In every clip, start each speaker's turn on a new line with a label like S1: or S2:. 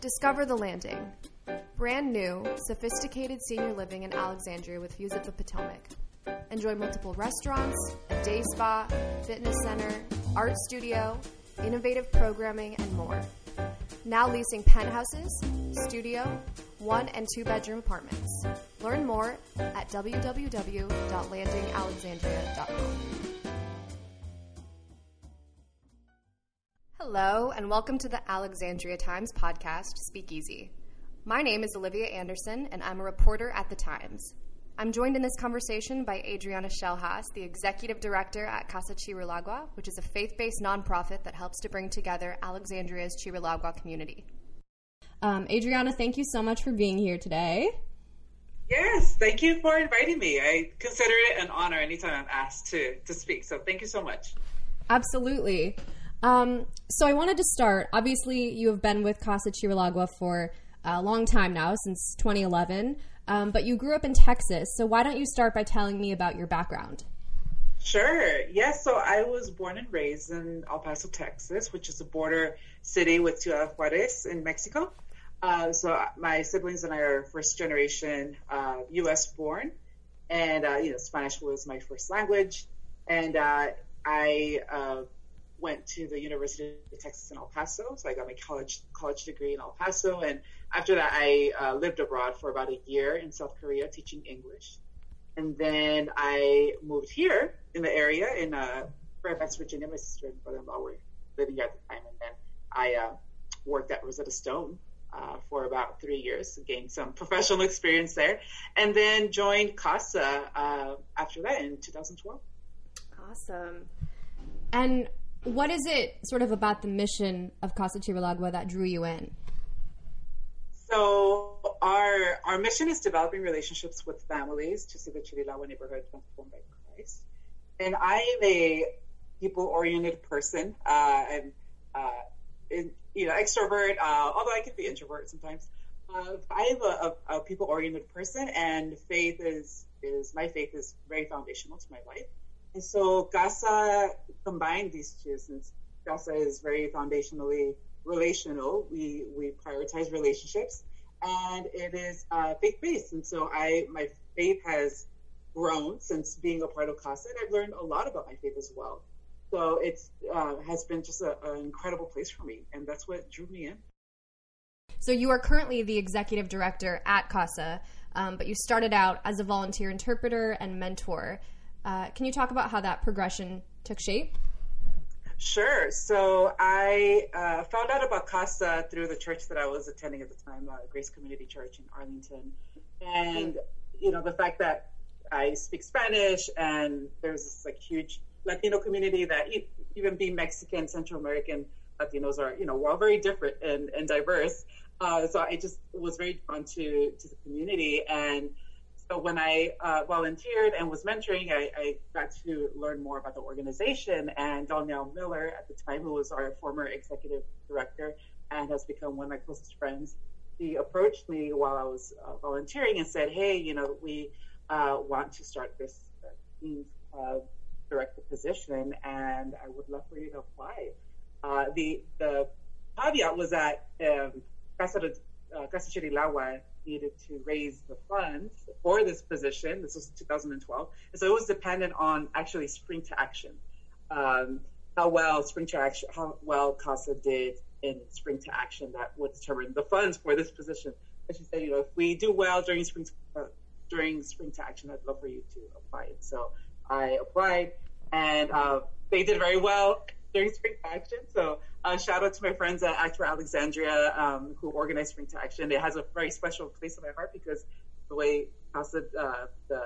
S1: Discover the Landing. Brand new, sophisticated senior living in Alexandria with views of the Potomac. Enjoy multiple restaurants, a day spa, fitness center, art studio, innovative programming, and more. Now leasing penthouses, studio, one and two bedroom apartments. Learn more at www.landingalexandria.com. Hello, and welcome to the Alexandria Times podcast, Speakeasy. My name is Olivia Anderson, and I'm a reporter at the Times. I'm joined in this conversation by Adriana Schellhaas, the executive director at Casa Chirilagua, which is a faith based nonprofit that helps to bring together Alexandria's Chirilagua community. Um, Adriana, thank you so much for being here today.
S2: Yes, thank you for inviting me. I consider it an honor anytime I'm asked to, to speak. So thank you so much.
S1: Absolutely. Um, so I wanted to start. Obviously, you have been with Casa Chirilagua for a long time now, since 2011. Um, but you grew up in Texas. So why don't you start by telling me about your background?
S2: Sure. Yes. So I was born and raised in El Paso, Texas, which is a border city with Ciudad Juarez in Mexico. Uh, so my siblings and I are first generation uh, U.S. born, and uh, you know Spanish was my first language, and uh, I uh, went to the University of Texas in El Paso. So I got my college college degree in El Paso, and after that, I uh, lived abroad for about a year in South Korea teaching English, and then I moved here in the area in uh, Fairfax, Virginia. My sister and brother-in-law were living here at the time, and then I uh, worked at Rosetta Stone. Uh, for about three years, gained some professional experience there, and then joined CASA uh, after that in 2012.
S1: Awesome. And what is it sort of about the mission of Casa Chirilagua that drew you in?
S2: So our our mission is developing relationships with families to see the Chirilagua neighborhood transformed by Christ. And I am a people-oriented person. Uh, I'm, uh, in, you know, extrovert, uh, although I can be introvert sometimes. Uh, I am a, a, a people-oriented person, and faith is is my faith is very foundational to my life. And so Casa combined these two since Casa is very foundationally relational. We we prioritize relationships, and it is uh, faith based. And so I my faith has grown since being a part of Casa, and I've learned a lot about my faith as well. So it's uh, has been just a, an incredible place for me, and that's what drew me in.
S1: So you are currently the executive director at Casa, um, but you started out as a volunteer interpreter and mentor. Uh, can you talk about how that progression took shape?
S2: Sure. So I uh, found out about CASA through the church that I was attending at the time, uh, Grace Community Church in Arlington. And, you know, the fact that I speak Spanish and there's this like huge Latino community that even being Mexican, Central American Latinos are, you know, we're all very different and, and diverse. Uh, so I just was very drawn to, to the community and so when I uh, volunteered and was mentoring, I, I, got to learn more about the organization. And Danielle Miller, at the time, who was our former executive director and has become one of my closest friends, he approached me while I was uh, volunteering and said, "Hey, you know, we uh, want to start this team uh, director position, and I would love for you to apply." Uh, the the caveat was that um, Casa, uh, Casa Chirilagua needed to raise the funds for this position. This was 2012. And so it was dependent on actually Spring to Action. Um, how well Spring to Action, how well CASA did in Spring to Action that would determine the funds for this position. And she said, you know, if we do well during Spring to, uh, during Spring to Action, I'd love for you to apply. And so I applied, and uh, they did very well during Spring to Action. So uh, shout out to my friends at Act for Alexandria um, who organized Spring to Action. It has a very special place in my heart because the way CASA, uh, the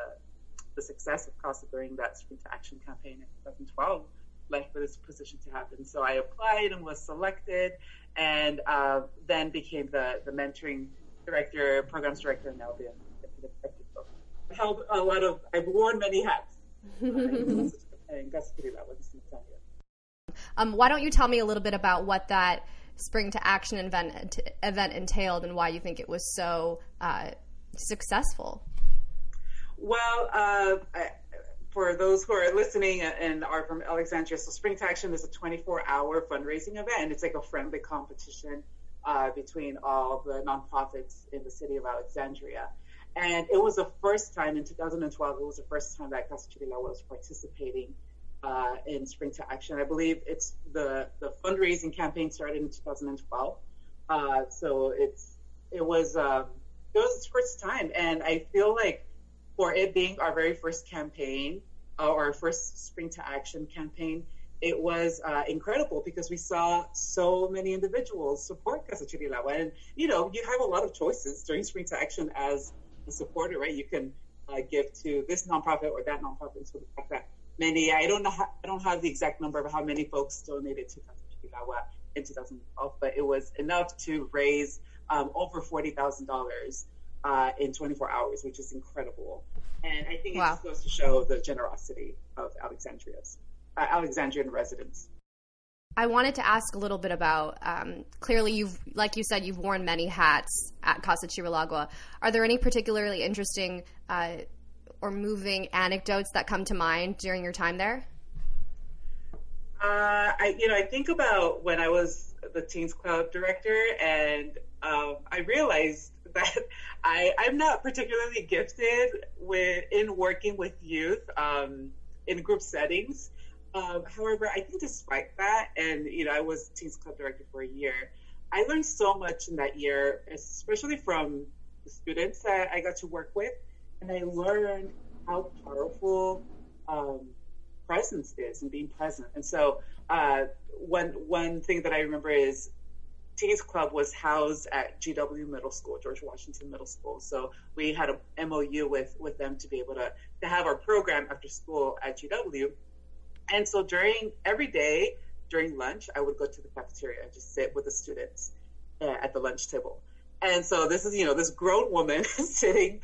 S2: the success of CASA during that Spring to Action campaign in 2012 led for this position to happen. So I applied and was selected, and uh, then became the the mentoring director, programs director, and now the executive director. So I held a lot of, I've worn many hats. and
S1: um, why don't you tell me a little bit about what that Spring to Action event, event entailed and why you think it was so uh, successful?
S2: Well, uh, for those who are listening and are from Alexandria, so Spring to Action is a 24 hour fundraising event, and it's like a friendly competition uh, between all the nonprofits in the city of Alexandria. And it was the first time in 2012, it was the first time that Casa Chirilagua was participating uh, in Spring to Action. I believe it's the, the fundraising campaign started in 2012. Uh, so it's it was um, it was its first time, and I feel like for it being our very first campaign, uh, our first Spring to Action campaign, it was uh, incredible because we saw so many individuals support Casa Chirilagua. And, you know, you have a lot of choices during Spring to Action as a supporter, right? You can uh, give to this nonprofit or that nonprofit. So the fact that many, I don't know, how, I don't have the exact number of how many folks donated to Chirilagua in 2012, but it was enough to raise um, over $40,000 uh, in 24 hours, which is incredible. And I think it wow. just goes to show the generosity of Alexandria's uh, Alexandrian residents.
S1: I wanted to ask a little bit about. Um, clearly, you've, like you said, you've worn many hats at Casa Chirilagua. Are there any particularly interesting uh, or moving anecdotes that come to mind during your time there?
S2: Uh, I, you know, I think about when I was the Teens Club director, and um, I realized that I, I'm not particularly gifted with in working with youth um, in group settings. Um, however, I think despite that, and you know, I was Teens Club director for a year. I learned so much in that year, especially from the students that I got to work with, and I learned how powerful um, presence is and being present. And so, uh, one one thing that I remember is Teens Club was housed at GW Middle School, George Washington Middle School. So we had a MOU with with them to be able to to have our program after school at GW. And so during every day during lunch, I would go to the cafeteria and just sit with the students uh, at the lunch table. And so this is, you know, this grown woman sitting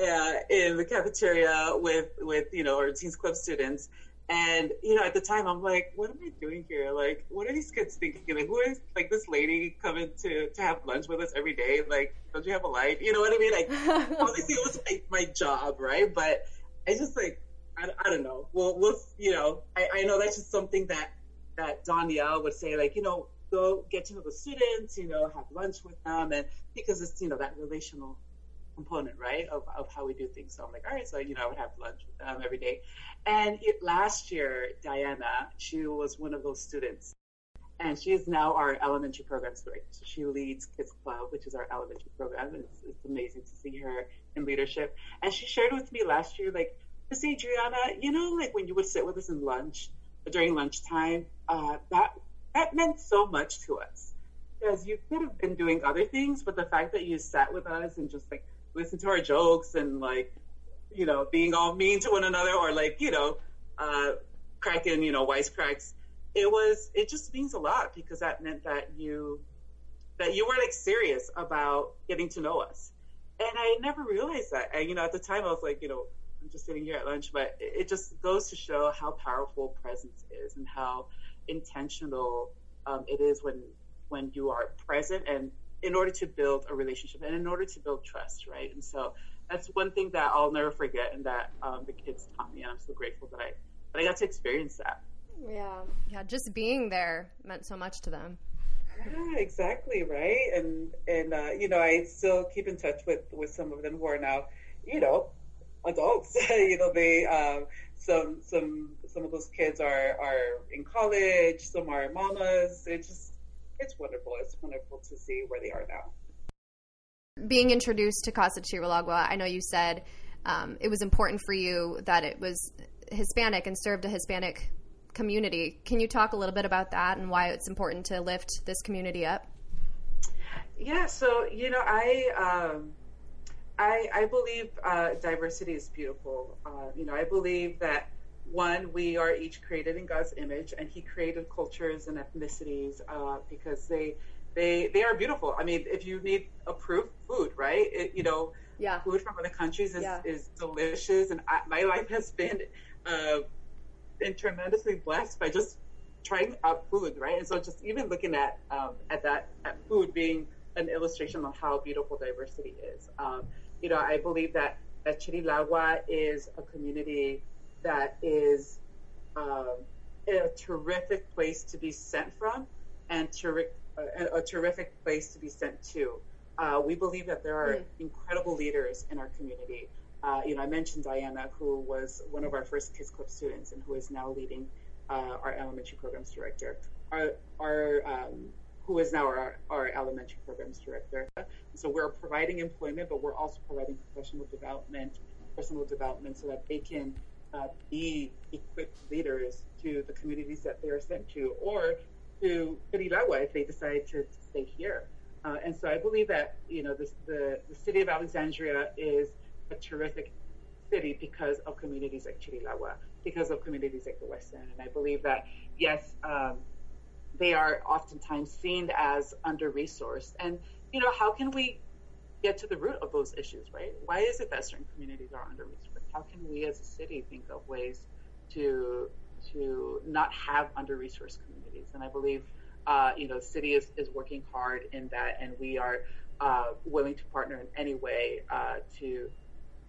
S2: uh, in the cafeteria with, with, you know, our Teens Club students. And, you know, at the time I'm like, what am I doing here? Like, what are these kids thinking? Like, who is like this lady coming to, to have lunch with us every day? Like, don't you have a life? You know what I mean? Like, obviously it was my, my job, right? But I just like, I, I don't know. Well, we'll, you know, I, I know that's just something that, that Danielle would say, like, you know, go get to know the students, you know, have lunch with them. And because it's, you know, that relational component, right, of, of how we do things. So I'm like, all right, so, you know, I would have lunch with them every day. And it, last year, Diana, she was one of those students. And she is now our elementary programs director. So she leads Kids Club, which is our elementary program. It's, it's amazing to see her in leadership. And she shared with me last year, like, Miss Adriana, you know, like when you would sit with us in lunch during lunchtime, uh, that that meant so much to us because you could have been doing other things, but the fact that you sat with us and just like listened to our jokes and like, you know, being all mean to one another or like, you know, uh, cracking, you know, wisecracks, it was it just means a lot because that meant that you that you were like serious about getting to know us. And I never realized that. And, you know, at the time I was like, you know, I'm just sitting here at lunch, but it just goes to show how powerful presence is and how intentional um, it is when when you are present and in order to build a relationship and in order to build trust, right? And so that's one thing that I'll never forget and that um, the kids taught me, and I'm so grateful that I that I got to experience that.
S1: Yeah, yeah, just being there meant so much to them.
S2: Yeah, exactly, right. And and uh, you know, I still keep in touch with with some of them who are now, you know, adults. you know, they um, some some some of those kids are are in college. Some are mamas. It's just it's wonderful. It's wonderful to see where they are now.
S1: Being introduced to Casa Chirilagua, I know you said um, it was important for you that it was Hispanic and served a Hispanic community. Can you talk a little bit about that and why it's important to lift this community up?
S2: Yeah, so you know, I um, I, I believe uh, diversity is beautiful. Uh, you know, I believe that one, we are each created in God's image, and He created cultures and ethnicities uh, because they they they are beautiful. I mean, if you need approved food, right? It, you know, yeah. food from other countries is, yeah. is delicious, and I, my life has been uh, been tremendously blessed by just trying out food, right? And so, just even looking at um, at that at food being an illustration of how beautiful diversity is. Um, you know, I believe that, that Chirilagua is a community that is um, a terrific place to be sent from and ter- a, a, terrific place to be sent to. Uh, we believe that there are mm. incredible leaders in our community. Uh, you know, I mentioned Diana, who was one of our first Kids Club students and who is now leading uh, our elementary programs director. Our, our um, who is now our, our elementary programs director. So we're providing employment, but we're also providing professional development, personal development, so that they can uh, be equipped leaders to the communities that they are sent to, or to Chirilagua if they decide to, to stay here. Uh, and so I believe that you know this, the the city of Alexandria is a terrific city because of communities like Chirilagua, because of communities like the West End, and I believe that yes, um, they are oftentimes seen as under resourced. And, you know, how can we get to the root of those issues, right? Why is it that certain communities are under resourced? How can we as a city think of ways to to not have under resourced communities? And I believe uh, you know, the city is, is working hard in that, and we are uh, willing to partner in any way uh, to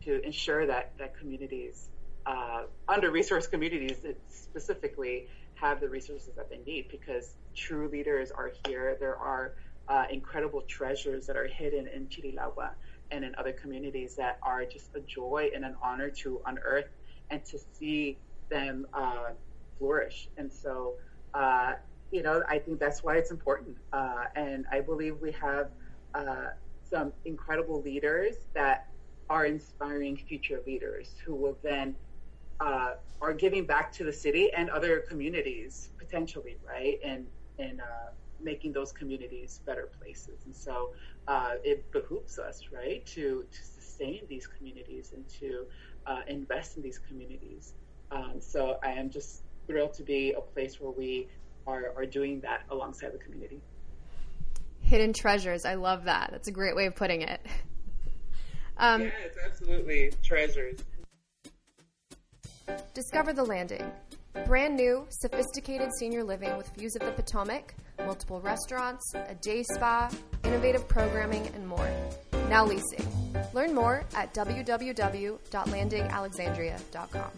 S2: to ensure that that communities, uh, under resourced communities specifically, have the resources that they need because true leaders are here. There are uh, incredible treasures that are hidden in Chirilagua and in other communities that are just a joy and an honor to unearth and to see them uh, flourish. And so, uh, you know, I think that's why it's important. Uh, and I believe we have uh, some incredible leaders that are inspiring future leaders who will then uh, are giving back to the city and other communities potentially, right? And and uh, making those communities better places. And so uh, it behooves us, right, to to sustain these communities and to uh, invest in these communities. Um, so I am just thrilled to be a place where we are are doing that alongside the community.
S1: Hidden treasures. I love that. That's a great way of putting it.
S2: Um, yeah, it's absolutely treasures.
S1: Discover the Landing. Brand new, sophisticated senior living with views of the Potomac, multiple restaurants, a day spa, innovative programming, and more. Now leasing. Learn more at www.landingalexandria.com.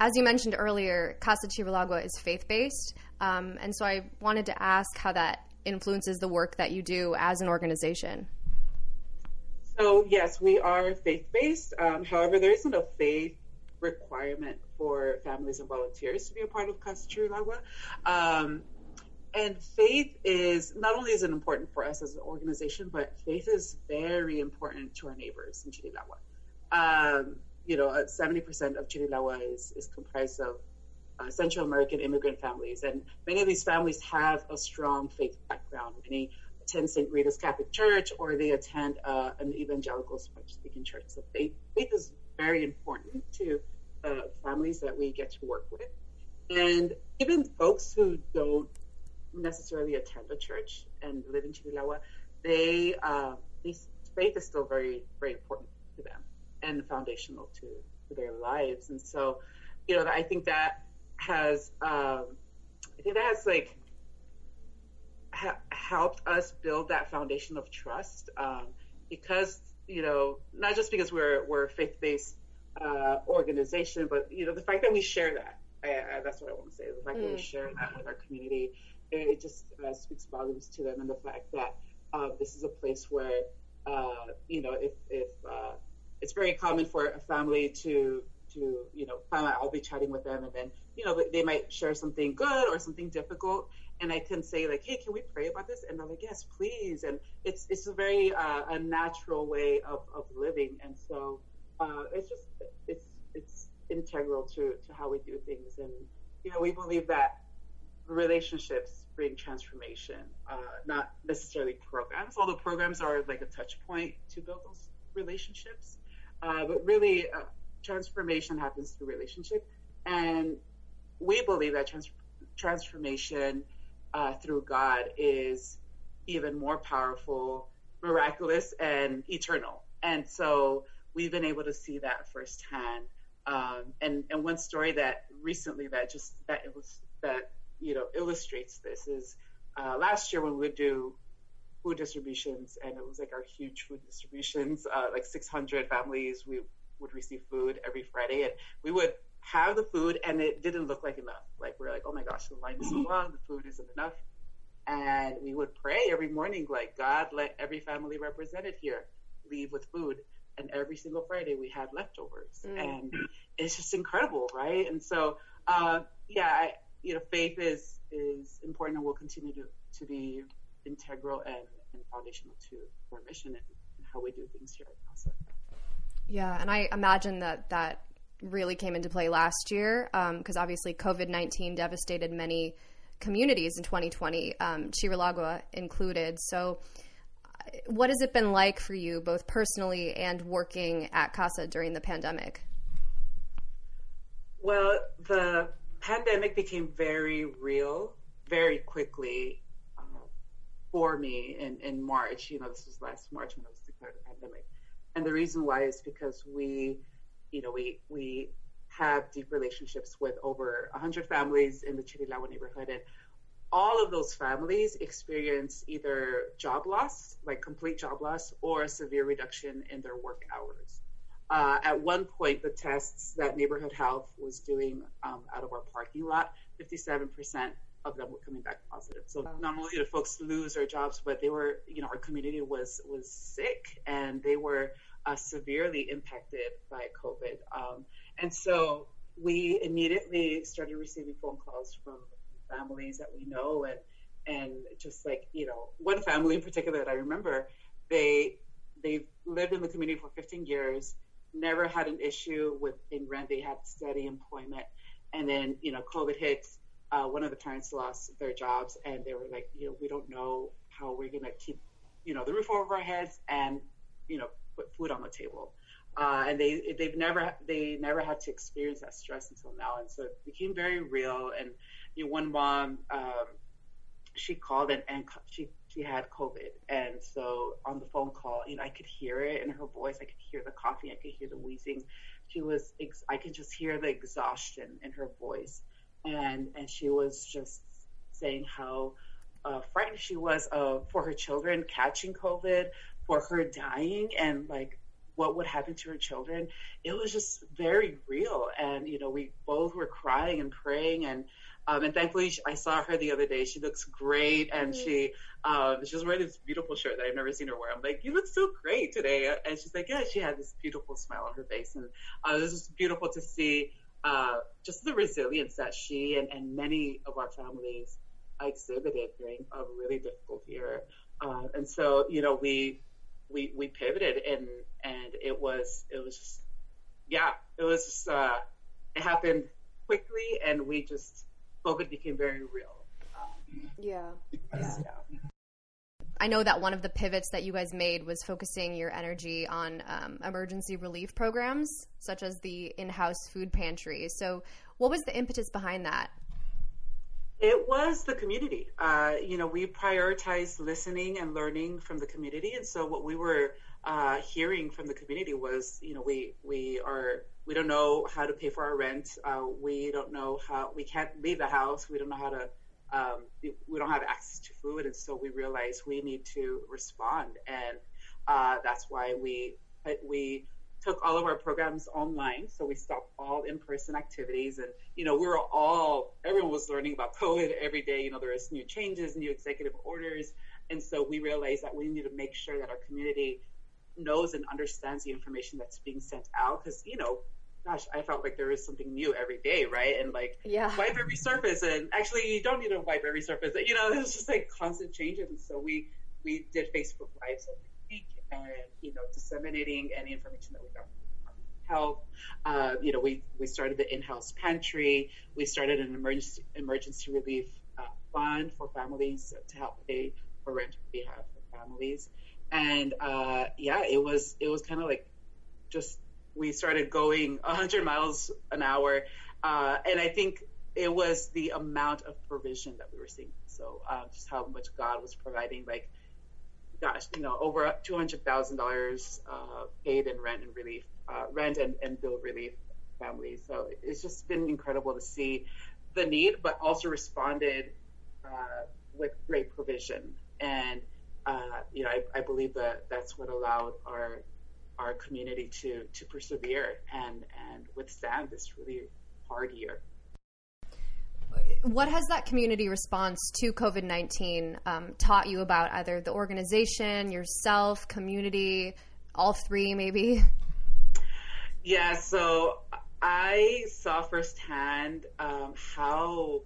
S1: As you mentioned earlier, Casa Chirilagua is faith based, um, and so I wanted to ask how that influences the work that you do as an organization.
S2: So, yes, we are faith based. Um, however, there isn't a faith requirement for families and volunteers to be a part of Casa Chirilagua. Um, and faith is not only is it important for us as an organization, but faith is very important to our neighbors in Chirilagua. Um, you know, 70% of Chirilagua is, is comprised of uh, Central American immigrant families, and many of these families have a strong faith background. Many attend St. Rita's Catholic Church or they attend uh, an evangelical Spanish speaking church. So faith, faith is very important to uh, families that we get to work with. And even folks who don't necessarily attend a church and live in Chirilagua, they, uh, faith is still very, very important to them and foundational to, to their lives. And so, you know, I think that has, um, I think that has like helped us build that foundation of trust um, because you know not just because we're we're a faith based uh, organization, but you know the fact that we share that. I, I, that's what I want to say. The fact mm. that we mm. share that with our community, it, it just uh, speaks volumes to them, and the fact that uh, this is a place where uh, you know if if uh, it's very common for a family to to you know I'll be chatting with them, and then you know they might share something good or something difficult, and I can say like, hey, can we pray about this? And they're like, yes, please. And it's it's a very uh, a natural way of, of living, and so uh, it's just it's it's integral to to how we do things. And you know, we believe that relationships bring transformation, uh, not necessarily programs. Although programs are like a touch point to build those relationships, uh, but really uh, transformation happens through relationship, and we believe that trans- transformation uh, through God is even more powerful, miraculous, and eternal. And so we've been able to see that firsthand. Um, and and one story that recently that just that it was that you know illustrates this is uh, last year when we would do food distributions and it was like our huge food distributions uh, like 600 families we would receive food every Friday and we would have the food, and it didn't look like enough. Like we're like, oh my gosh, the line is so long, the food isn't enough, and we would pray every morning, like God, let every family represented here leave with food. And every single Friday we had leftovers, mm. and it's just incredible, right? And so, uh, yeah, I, you know, faith is is important and will continue to, to be integral and, and foundational to our mission and, and how we do things here at CASA.
S1: Yeah, and I imagine that that really came into play last year because um, obviously COVID 19 devastated many communities in 2020, um, Chirilagua included. So, uh, what has it been like for you, both personally and working at CASA during the pandemic?
S2: Well, the pandemic became very real very quickly uh, for me in, in March. You know, this was last March when it was declared a pandemic. And the reason why is because we, you know, we, we have deep relationships with over 100 families in the Chirilagua neighborhood. And all of those families experience either job loss, like complete job loss, or a severe reduction in their work hours. Uh, at one point, the tests that Neighborhood Health was doing um, out of our parking lot, 57% of them were coming back positive. So not only did folks lose their jobs, but they were, you know, our community was was sick and they were uh, severely impacted by COVID. Um, and so we immediately started receiving phone calls from families that we know and and just like you know one family in particular that I remember they they've lived in the community for 15 years never had an issue with in rent they had steady employment and then you know COVID hits uh, one of the parents lost their jobs and they were like, you know, we don't know how we're going to keep, you know, the roof over our heads and, you know, put food on the table. Uh, and they they've never they never had to experience that stress until now, and so it became very real. And you know, one mom, um, she called and, and she she had COVID, and so on the phone call, you know, I could hear it in her voice. I could hear the coughing. I could hear the wheezing. She was I could just hear the exhaustion in her voice and and she was just saying how uh, frightened she was uh, for her children catching COVID, for her dying, and like what would happen to her children. It was just very real, and you know we both were crying and praying, and um, and thankfully I saw her the other day. She looks great, and mm-hmm. she um, she was wearing this beautiful shirt that I've never seen her wear. I'm like, you look so great today, and she's like, yeah, she had this beautiful smile on her face, and uh, it was just beautiful to see uh, just the resilience that she and, and many of our families exhibited during a really difficult year. Uh, and so, you know, we we we pivoted and and it was it was just yeah, it was just, uh, it happened quickly and we just COVID became very real.
S1: Um, yeah. yeah. yeah. I know that one of the pivots that you guys made was focusing your energy on um, emergency relief programs, such as the in house food pantry. So, what was the impetus behind that?
S2: It was the community. Uh, you know, we prioritized listening and learning from the community, and so what we were uh, hearing from the community was, you know, we we are we don't know how to pay for our rent. Uh, we don't know how we can't leave the house. We don't know how to um, we don't have access to food, and so we realize we need to respond, and uh, that's why we we took all of our programs online. So we stopped all in-person activities, and you know we were all everyone was learning about COVID every day. You know there was new changes, new executive orders, and so we realized that we need to make sure that our community knows and understands the information that's being sent out because you know gosh, I felt like there was something new every day, right? And like yeah. wipe every surface, and actually you don't need to wipe every surface. You know, it's just like constant changes. And so we we did Facebook lives and you know, disseminating any information that we got from health. Uh, you know, we we started the in-house pantry. We started an emergency emergency relief uh, fund for families to help pay for rent on behalf of families. And uh, yeah, it was it was kind of like just we started going 100 miles an hour. Uh, and I think it was the amount of provision that we were seeing. So uh, just how much God was providing, like, gosh, you know, over $200,000 uh, paid in rent and relief, uh, rent and, and bill relief families. So it's just been incredible to see the need, but also responded uh, with great provision. And, uh, you know, I, I believe that that's what allowed our our community to to persevere and and withstand this really hard year.
S1: What has that community response to COVID 19 um, taught you about either the organization, yourself, community, all three maybe?
S2: Yeah, so I saw firsthand um, how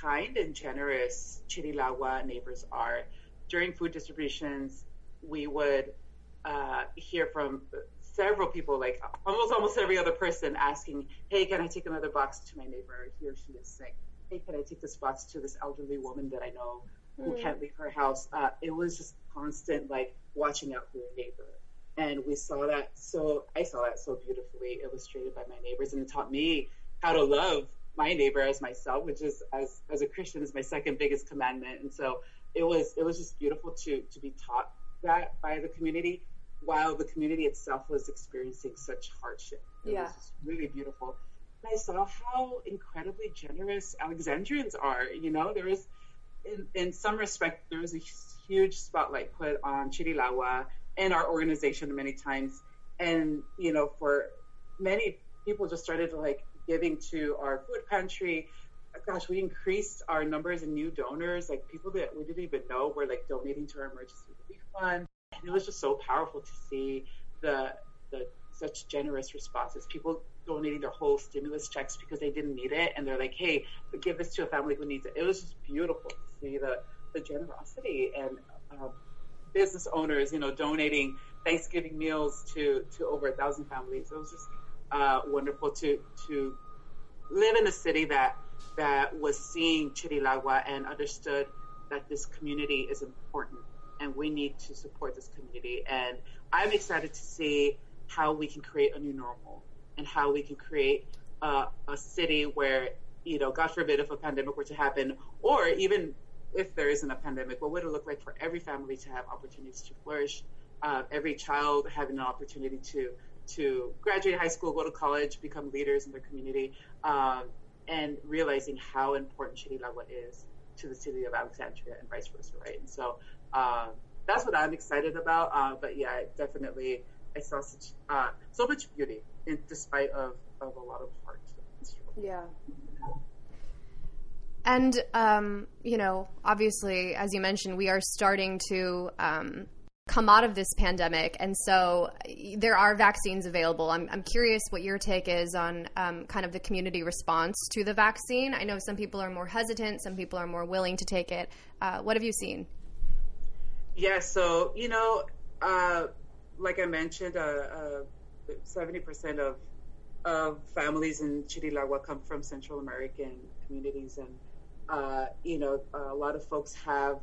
S2: kind and generous Chirilagua neighbors are. During food distributions, we would uh, hear from several people, like almost almost every other person, asking, "Hey, can I take another box to my neighbor? He or she is sick. Hey, can I take this box to this elderly woman that I know who mm. can't leave her house?" Uh, it was just constant, like watching out for your neighbor, and we saw that. So I saw that so beautifully illustrated by my neighbors, and it taught me how to love my neighbor as myself, which is as as a Christian is my second biggest commandment. And so it was it was just beautiful to to be taught that by the community while the community itself was experiencing such hardship. It yeah. was really beautiful. And I saw how incredibly generous Alexandrians are. You know, there was, in, in some respect, there was a huge spotlight put on Chirilagua and our organization many times. And, you know, for many people just started like giving to our food pantry. Gosh, we increased our numbers and new donors. Like people that we didn't even know were like donating to our emergency relief fund. It was just so powerful to see the the such generous responses. People donating their whole stimulus checks because they didn't need it, and they're like, "Hey, give this to a family who needs it." It was just beautiful to see the the generosity and um, business owners, you know, donating Thanksgiving meals to to over a thousand families. It was just uh, wonderful to to live in a city that that was seeing Chirilagua and understood that this community is important and we need to support this community. And I'm excited to see how we can create a new normal and how we can create uh, a city where, you know, God forbid if a pandemic were to happen, or even if there isn't a pandemic, what would it look like for every family to have opportunities to flourish, uh, every child having an opportunity to to graduate high school, go to college, become leaders in their community, um, and realizing how important Chirilagua is to the city of Alexandria and vice versa, right? And so uh, that's what I'm excited about. Uh, but yeah, definitely, I saw such uh, so much beauty in despite of, of a lot of heart.
S1: Yeah. And um, you know, obviously, as you mentioned, we are starting to um, come out of this pandemic, and so there are vaccines available. I'm, I'm curious what your take is on um, kind of the community response to the vaccine. I know some people are more hesitant, some people are more willing to take it. Uh, what have you seen?
S2: Yeah, so you know, uh, like I mentioned, uh, uh, seventy uh, percent of of families in Chirilagua come from Central American communities, and uh, you know, a lot of folks have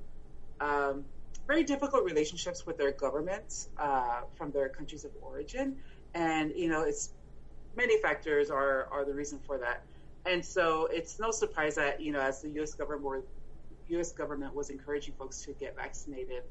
S2: um, very difficult relationships with their governments uh, from their countries of origin, and you know, it's many factors are are the reason for that. And so it's no surprise that you know, as the U.S. government U.S. government was encouraging folks to get vaccinated,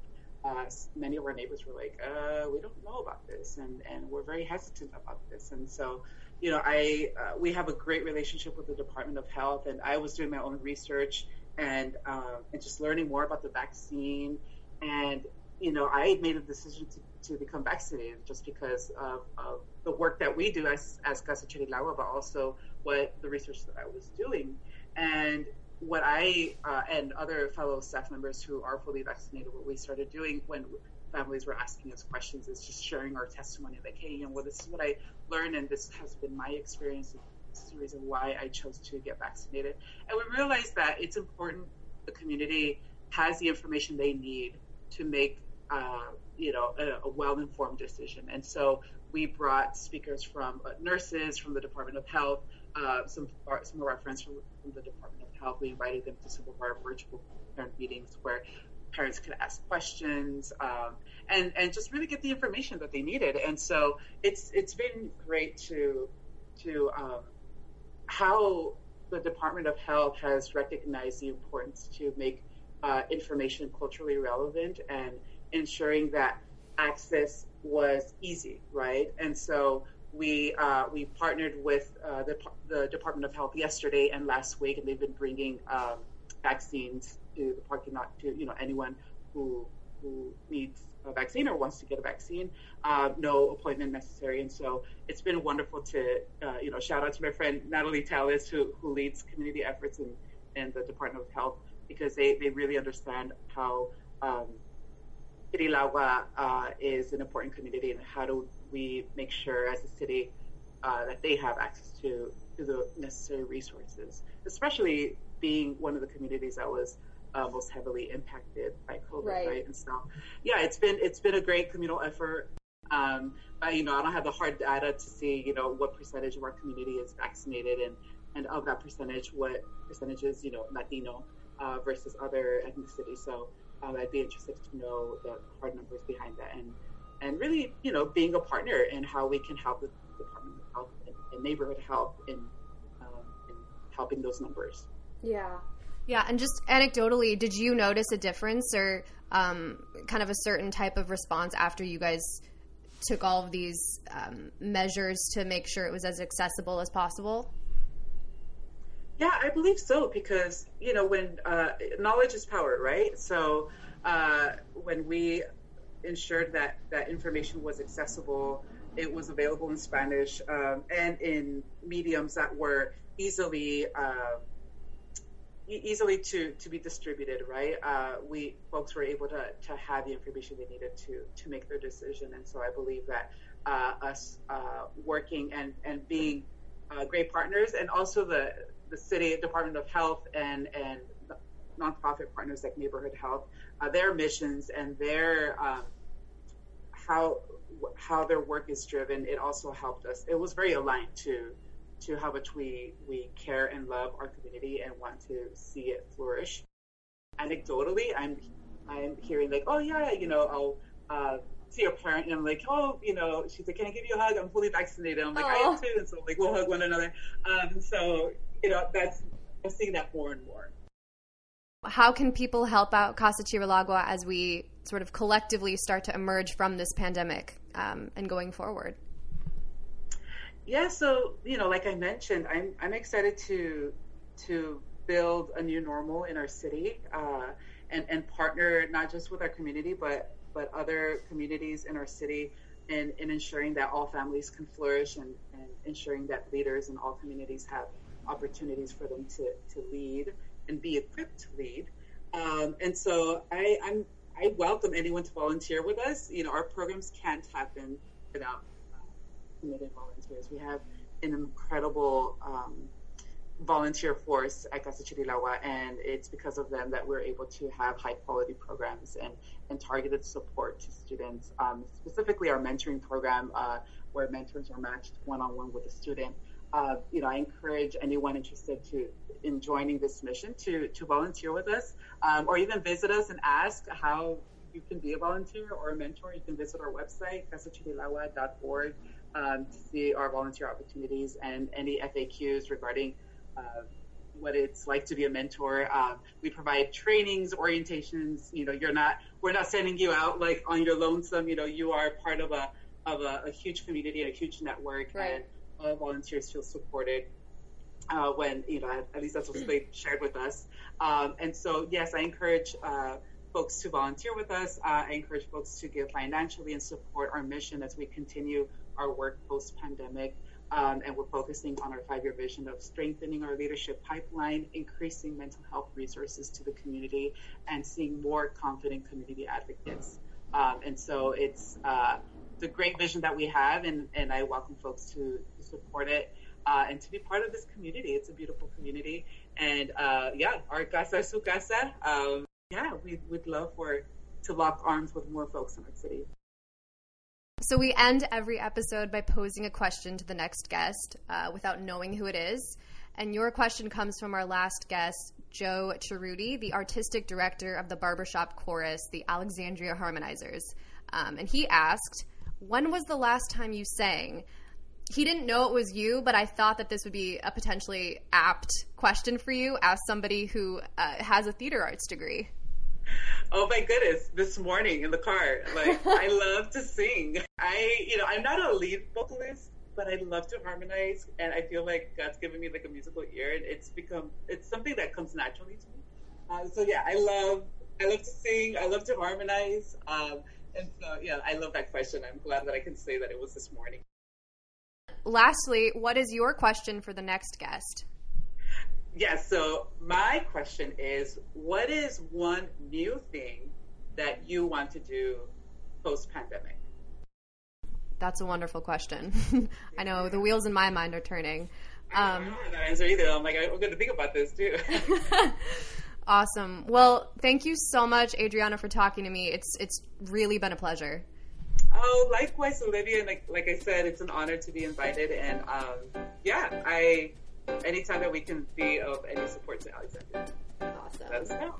S2: uh, many of our neighbors were like, uh, "We don't know about this," and and we're very hesitant about this. And so, you know, I uh, we have a great relationship with the Department of Health, and I was doing my own research and um, and just learning more about the vaccine and you know, I made a decision to, to become vaccinated just because of, of the work that we do as, as Casa but also what the research that I was doing. And what I uh, and other fellow staff members who are fully vaccinated, what we started doing when families were asking us questions is just sharing our testimony like, hey, you know, well, this is what I learned and this has been my experience. This is the reason why I chose to get vaccinated. And we realized that it's important the community has the information they need to make uh, you know a, a well-informed decision. And so we brought speakers from uh, nurses from the Department of Health, uh, some some of our friends from, from, the Department of Health. We invited them to some of our virtual parent meetings where parents could ask questions um, and and just really get the information that they needed. And so it's it's been great to to um, how the Department of Health has recognized the importance to make uh, information culturally relevant and ensuring that access was easy, right? And so we uh, we partnered with uh, the, the Department of Health yesterday and last week, and they've been bringing um, vaccines to the parking lot to you know anyone who who needs a vaccine or wants to get a vaccine, uh, no appointment necessary. And so it's been wonderful to, uh, you know, shout out to my friend Natalie Tallis, who, who leads community efforts in, in the Department of Health, because they, they really understand how um, Chirilagua uh, is an important community and how do we make sure as a city uh, that they have access to, to the necessary resources, especially being one of the communities that was uh, most heavily impacted by COVID, right. right. And so, yeah, it's been it's been a great communal effort. Um, but you know, I don't have the hard data to see you know what percentage of our community is vaccinated, and and of that percentage, what percentage is you know Latino uh, versus other ethnicities. So um, I'd be interested to know the hard numbers behind that, and and really you know being a partner in how we can help the Department of Health and, and neighborhood health in, um, in helping those numbers.
S1: Yeah, yeah, and just anecdotally, did you notice a difference or um, kind of a certain type of response after you guys took all of these um, measures to make sure it was as accessible as possible?
S2: Yeah, I believe so because you know when uh, knowledge is power, right? So uh, when we ensured that that information was accessible, it was available in Spanish um, and in mediums that were easily. Uh, easily to to be distributed, right? Uh, we folks were able to to have the information they needed to to make their decision, and so I believe that uh, us uh, working and and being uh, great partners, and also the the city Department of Health and and nonprofit partners like Neighborhood Health, uh, their missions and their um, how how their work is driven, it also helped us. It was very aligned to to how much we we care and love our community and want to see it flourish. Anecdotally, I'm I'm hearing like, oh yeah, you know, I'll uh, see a parent and I'm like, oh, you know, she's like, can I give you a hug? I'm fully vaccinated. I'm like, Aww. I am too, and so like we'll hug one another. Um, so you know, that's I'm seeing that more and more.
S1: How can people help out Casa Chirilagua as we sort of collectively start to emerge from this pandemic um, and going forward?
S2: Yeah, so you know, like I mentioned, I'm I'm excited to to build a new normal in our city uh, and and partner not just with our community, but but other communities in our city in, in ensuring that all families can flourish and, and ensuring that leaders in all communities have opportunities for them to, to lead and be equipped to lead. Um, and so I, I'm I welcome anyone to volunteer with us. You know, our programs can't happen without committed volunteers. We have an incredible um, volunteer force at Casa Chirilagua, and it's because of them that we're able to have high quality programs and, and targeted support to students. Um, specifically, our mentoring program, uh, where mentors are matched one on one with a student. Uh, you know, I encourage anyone interested to in joining this mission to to volunteer with us, um, or even visit us and ask how you can be a volunteer or a mentor. You can visit our website, casachirilagua.org um, to see our volunteer opportunities and any FAQs regarding uh, what it's like to be a mentor. Um, we provide trainings, orientations. You know, you're not we're not sending you out like on your lonesome. You know, you are part of a of a, a huge community and a huge network, right. and all volunteers feel supported. Uh, when you know, at, least that's what they shared with us. Um, and so, yes, I encourage uh, folks to volunteer with us. Uh, I encourage folks to give financially and support our mission as we continue our work post pandemic. Um, and we're focusing on our five year vision of strengthening our leadership pipeline, increasing mental health resources to the community, and seeing more confident community advocates. Um, and so it's uh, the great vision that we have, and, and I welcome folks to, to support it. Uh, and to be part of this community. It's a beautiful community. And uh, yeah, our casa su casa. Um, yeah, we would love for to lock arms with more folks in our city.
S1: So we end every episode by posing a question to the next guest uh, without knowing who it is. And your question comes from our last guest, Joe Cerruti, the artistic director of the barbershop chorus, the Alexandria Harmonizers. Um, and he asked, When was the last time you sang? He didn't know it was you, but I thought that this would be a potentially apt question for you as somebody who uh, has a theater arts degree.
S2: Oh my goodness, this morning in the car. Like, I love to sing. I, you know, I'm not a lead vocalist, but I love to harmonize. And I feel like God's given me like a musical ear and it's become, it's something that comes naturally to me. Uh, so yeah, I love, I love to sing. I love to harmonize. Um, and so, yeah, I love that question. I'm glad that I can say that it was this morning.
S1: Lastly, what is your question for the next guest?
S2: Yes, so my question is what is one new thing that you want to do post pandemic?
S1: That's a wonderful question. I know the wheels in my mind are turning.
S2: Um, I don't know that answer either. I'm like, I'm going to think about this too.
S1: awesome. Well, thank you so much, Adriana, for talking to me. It's it's really been a pleasure.
S2: Oh, likewise, Olivia. Like like I said, it's an honor to be invited, and um, yeah, I anytime that we can be of any support to Alexander.
S1: Awesome.